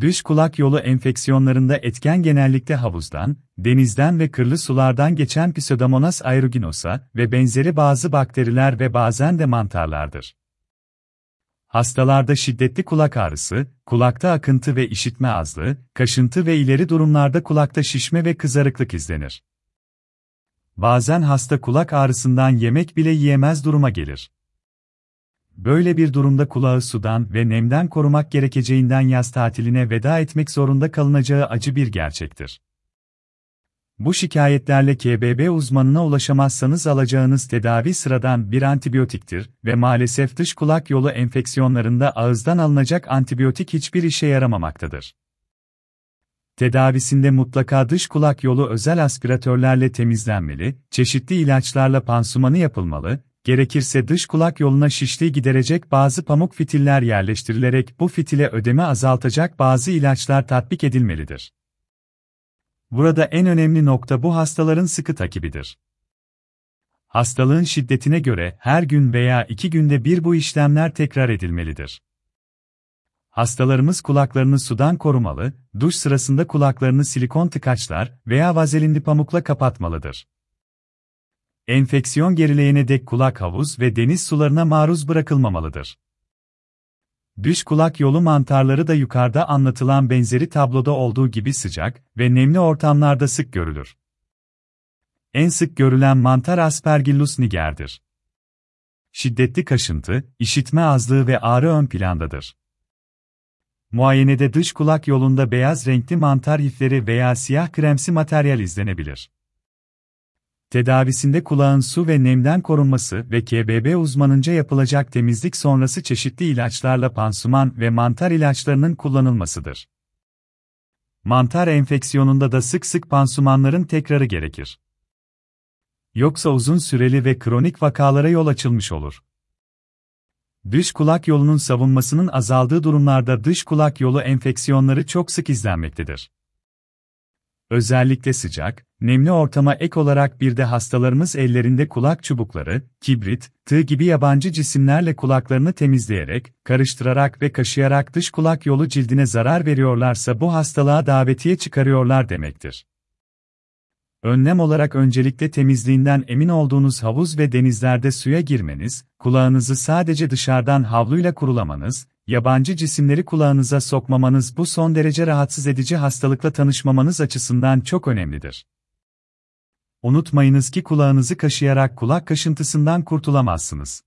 Dış kulak yolu enfeksiyonlarında etken genellikle havuzdan, denizden ve kırlı sulardan geçen Pseudomonas aeruginosa ve benzeri bazı bakteriler ve bazen de mantarlardır. Hastalarda şiddetli kulak ağrısı, kulakta akıntı ve işitme azlığı, kaşıntı ve ileri durumlarda kulakta şişme ve kızarıklık izlenir. Bazen hasta kulak ağrısından yemek bile yiyemez duruma gelir. Böyle bir durumda kulağı sudan ve nemden korumak gerekeceğinden yaz tatiline veda etmek zorunda kalınacağı acı bir gerçektir. Bu şikayetlerle KBB uzmanına ulaşamazsanız alacağınız tedavi sıradan bir antibiyotiktir ve maalesef dış kulak yolu enfeksiyonlarında ağızdan alınacak antibiyotik hiçbir işe yaramamaktadır. Tedavisinde mutlaka dış kulak yolu özel aspiratörlerle temizlenmeli, çeşitli ilaçlarla pansumanı yapılmalı, gerekirse dış kulak yoluna şişliği giderecek bazı pamuk fitiller yerleştirilerek bu fitile ödeme azaltacak bazı ilaçlar tatbik edilmelidir. Burada en önemli nokta bu hastaların sıkı takibidir. Hastalığın şiddetine göre her gün veya iki günde bir bu işlemler tekrar edilmelidir. Hastalarımız kulaklarını sudan korumalı, duş sırasında kulaklarını silikon tıkaçlar veya vazelinli pamukla kapatmalıdır. Enfeksiyon gerileyene dek kulak havuz ve deniz sularına maruz bırakılmamalıdır. Dış kulak yolu mantarları da yukarıda anlatılan benzeri tabloda olduğu gibi sıcak ve nemli ortamlarda sık görülür. En sık görülen mantar Aspergillus niger'dir. Şiddetli kaşıntı, işitme azlığı ve ağrı ön plandadır. Muayenede dış kulak yolunda beyaz renkli mantar ifleri veya siyah kremsi materyal izlenebilir. Tedavisinde kulağın su ve nemden korunması ve KBB uzmanınca yapılacak temizlik sonrası çeşitli ilaçlarla pansuman ve mantar ilaçlarının kullanılmasıdır. Mantar enfeksiyonunda da sık sık pansumanların tekrarı gerekir. Yoksa uzun süreli ve kronik vakalara yol açılmış olur. Dış kulak yolunun savunmasının azaldığı durumlarda dış kulak yolu enfeksiyonları çok sık izlenmektedir. Özellikle sıcak, nemli ortama ek olarak bir de hastalarımız ellerinde kulak çubukları, kibrit, tığ gibi yabancı cisimlerle kulaklarını temizleyerek, karıştırarak ve kaşıyarak dış kulak yolu cildine zarar veriyorlarsa bu hastalığa davetiye çıkarıyorlar demektir. Önlem olarak öncelikle temizliğinden emin olduğunuz havuz ve denizlerde suya girmeniz, kulağınızı sadece dışarıdan havluyla kurulamanız, yabancı cisimleri kulağınıza sokmamanız bu son derece rahatsız edici hastalıkla tanışmamanız açısından çok önemlidir. Unutmayınız ki kulağınızı kaşıyarak kulak kaşıntısından kurtulamazsınız.